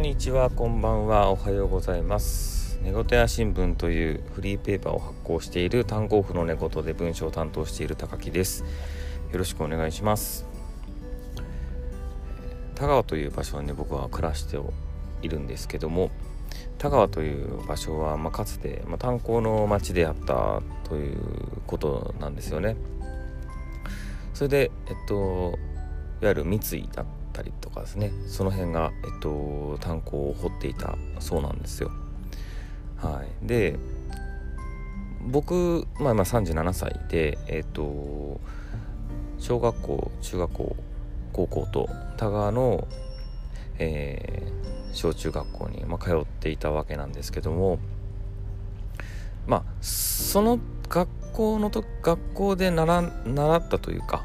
んにちはこんばんはおはようございます。寝言や新聞というフリーペーパーを発行している単語符の寝言で文章を担当している高木です。よろしくお願いします。田川という場所に僕は暮らしているんですけども田川という場所は、まあ、かつて、まあ、炭鉱の町であったということなんですよね。それでえっといわゆる三井だったたりとかですねその辺が、えっと、炭鉱を掘っていたそうなんですよ。はい、で僕、まあ、今37歳で、えっと、小学校中学校高校と田川の、えー、小中学校に、まあ、通っていたわけなんですけどもまあその学校のと学校で習習ったというか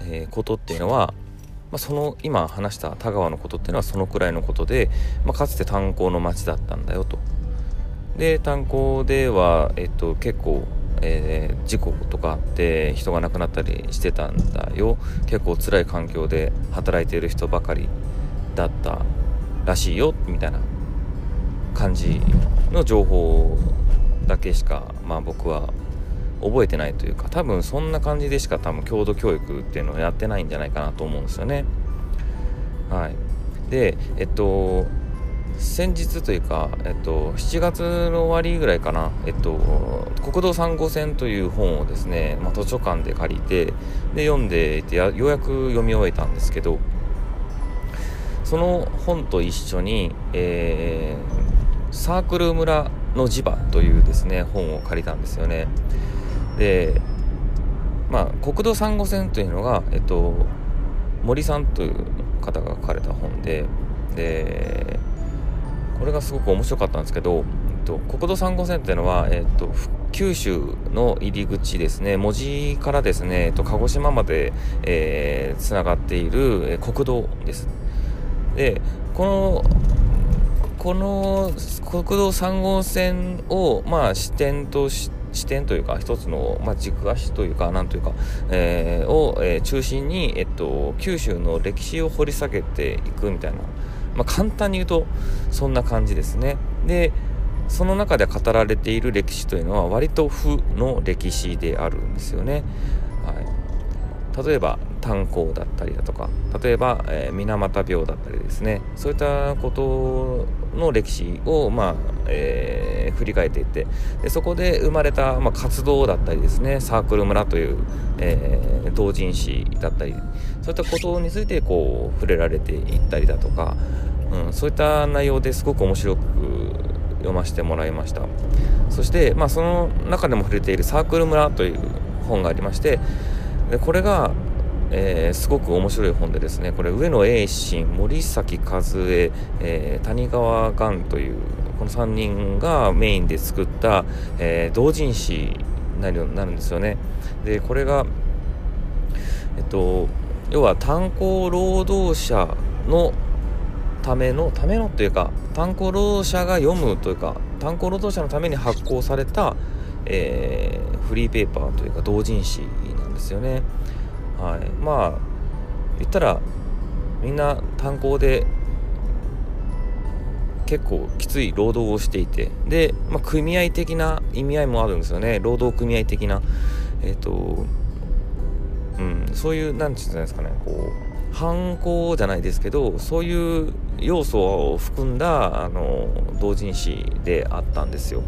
えー、ことっていうのは、まあ、その今話した田川のことっていうのはそのくらいのことで、まあ、かつて炭鉱の町だったんだよと。で炭鉱では、えっと、結構、えー、事故とかあって人が亡くなったりしてたんだよ結構辛い環境で働いている人ばかりだったらしいよみたいな感じの情報だけしか、まあ、僕は覚えてないというか多分そんな感じでしか多分郷土教育っていうのをやってないんじゃないかなと思うんですよね。はい、でえっと先日というか、えっと、7月の終わりぐらいかな、えっと、国道3号線という本をですね、まあ、図書館で借りてで読んでいてようやく読み終えたんですけどその本と一緒に、えー、サークル村の磁場というですね本を借りたんですよね。でまあ国道3号線というのが、えっと、森さんという方が書かれた本ででこれがすごく面白かったんですけど、えっと、国道3号線っていうのは、えっと、九州の入り口ですね門司からですね、えっと、鹿児島までつな、えー、がっている、え国道です。でこのこの国道3号線を、まあ、視点として視点というか一つの、まあ、軸足というかなんというか、えー、を、えー、中心に、えっと、九州の歴史を掘り下げていくみたいな、まあ、簡単に言うとそんな感じですね。でその中で語られている歴史というのは割と負の歴史であるんですよね、はい、例えば炭鉱だったりだとか例えば、えー、水俣病だったりですね。そういったことの歴史を、まあえー、振り返っていってでそこで生まれた、まあ、活動だったりですねサークル村という、えー、同人誌だったりそういったことについてこう触れられていったりだとか、うん、そういった内容ですごく面白く読ませてもらいました。そして、まあ、その中でも触れているサークル村という本がありましてでこれがえー、すごく面白い本でですねこれ上野栄信森崎和恵、えー、谷川雁というこの3人がメインで作った、えー、同人誌になるなるんですよねでこれがえっと要は炭鉱労働者のためのためのというか炭鉱労働者が読むというか炭鉱労働者のために発行された、えー、フリーペーパーというか同人誌なんですよね。はい、まあ言ったらみんな炭鉱で結構きつい労働をしていてで、まあ、組合的な意味合いもあるんですよね。労働組合的なえっ、ー、とうんそういう何て言うんですかねこう犯行じゃないですけどそういう要素を含んだあの同人誌であったんですよ。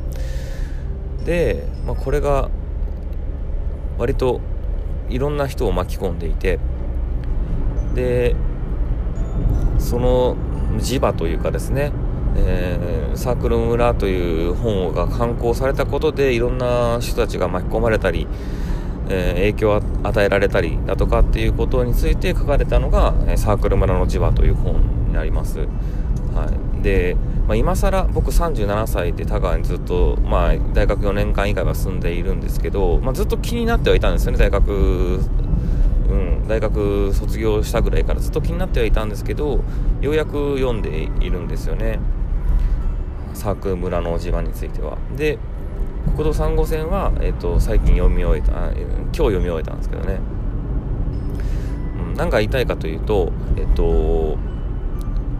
で、まあ、これが割といろんな人を巻き込んでいてでその磁場というかですね、えー、サークル村という本が刊行されたことでいろんな人たちが巻き込まれたり、えー、影響を与えられたりだとかっていうことについて書かれたのが「サークル村の磁場」という本になります。はい、で、まあ、今更僕37歳で田川にずっと、まあ、大学4年間以外は住んでいるんですけど、まあ、ずっと気になってはいたんですよね大学、うん、大学卒業したぐらいからずっと気になってはいたんですけどようやく読んでいるんですよね佐久村の地場については。で国道3号線は、えっと、最近読み終えた今日読み終えたんですけどね、うん、何か言いたいかというとえっと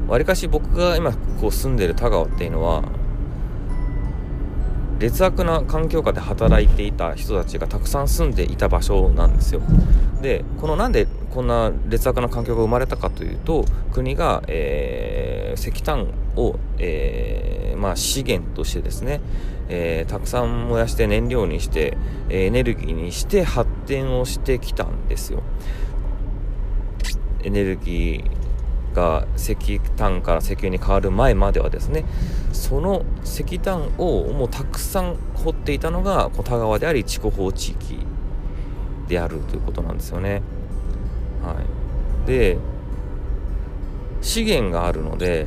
わりかし僕が今こう住んでる田川っていうのは劣悪な環境下で働いていた人たちがたくさん住んでいた場所なんですよ。でこのなんでこんな劣悪な環境が生まれたかというと国が、えー、石炭を、えー、まあ、資源としてですね、えー、たくさん燃やして燃料にしてエネルギーにして発展をしてきたんですよ。エネルギーが石炭から石油に変わる前まではですねその石炭をもうたくさん掘っていたのが田川であり筑豊地域であるということなんですよね。はい、で資源があるので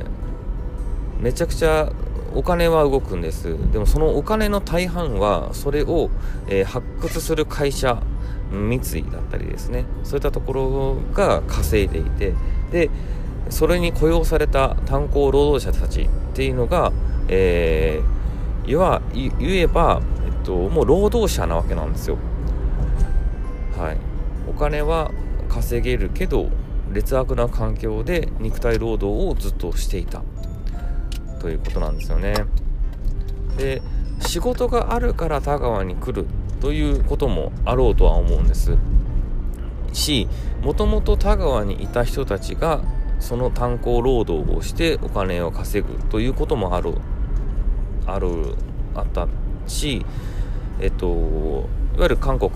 めちゃくちゃお金は動くんです。でもそのお金の大半はそれを、えー、発掘する会社三井だったりですね。そういったところが稼いでいてでそれに雇用された炭鉱労働者たちっていうのが、えー、いわ言えば、えっと、もう労働者なわけなんですよ。はい、お金は稼げるけど劣悪な環境で肉体労働をずっとしていたということなんですよね。で仕事があるから田川に来るということもあろうとは思うんですしもともと田川にいた人たちがその炭鉱労働をしてお金を稼ぐということもあるあるあったしえっといわゆる韓国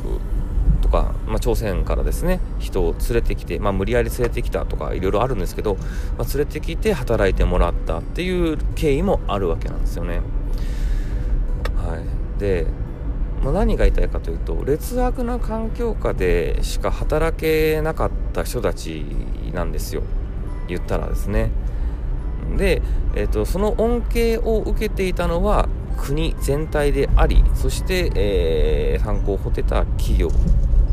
とか、まあ、朝鮮からですね人を連れてきて、まあ、無理やり連れてきたとかいろいろあるんですけど、まあ、連れてきて働いてもらったっていう経緯もあるわけなんですよね。はい、で、まあ、何が言いたいかというと劣悪な環境下でしか働けなかった人たちなんですよ。言ったらですねで、えーと、その恩恵を受けていたのは国全体でありそして、えー、参考をほてた企業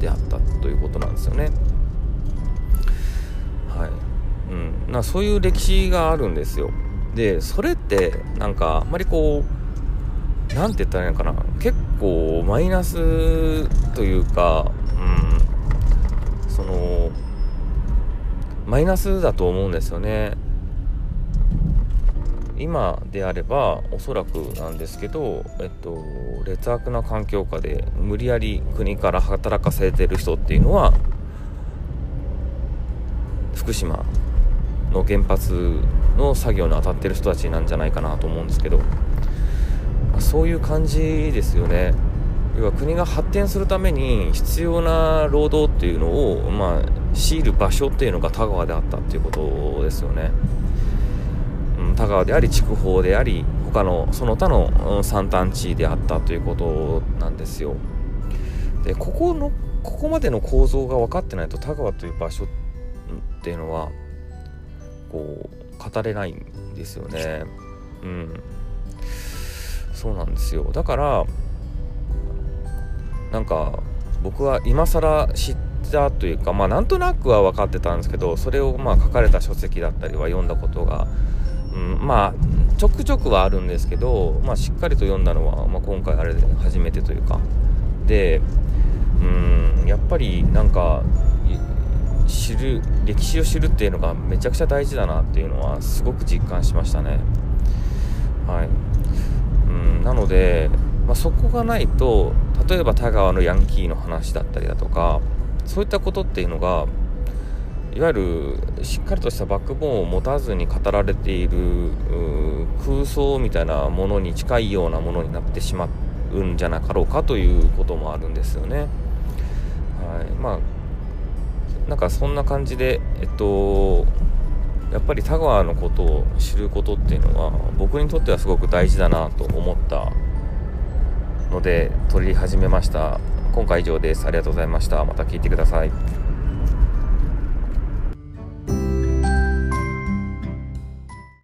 であったということなんですよね。はいうん、なそういう歴史があるんですよ。でそれってなんかあんまりこう何て言ったらいいのかな結構マイナスというか、うん、そのマイナスだと思うんですよね。今であればおそらくなんですけど、えっと、劣悪な環境下で無理やり国から働かせてる人っていうのは福島の原発の作業に当たってる人たちなんじゃないかなと思うんですけどそういう感じですよね。要は国が発展するために必要な労働っていうのを、まあ、強いる場所っていうのが田川であったっていうことですよね。うん、田川であり筑豊であり他のその他の山端地であったということなんですよ。でここのここまでの構造が分かってないと田川という場所っていうのはこう語れないんですよね。うん、そうなんですよだからなんか僕は今更知ってたというかまあなんとなくは分かってたんですけどそれをまあ書かれた書籍だったりは読んだことが、うん、まあちょくちょくはあるんですけど、まあ、しっかりと読んだのは、まあ、今回あれで初めてというか。でうんやっぱりなんか知る歴史を知るっていうのがめちゃくちゃ大事だなっていうのはすごく実感しましたね。はい。うんなので、まあ、そこがないと例えば田川のヤンキーの話だったりだとかそういったことっていうのがいわゆるしっかりとしたバックボーンを持たずに語られている空想みたいなものに近いようなものになってしまうんじゃなかろうかということもあるんですよね。はい、まあなんかそんな感じでえっとやっぱり田川のことを知ることっていうのは僕にとってはすごく大事だなと思ったので撮り始めました今回以上です。ありがとうございました。また聞いてください。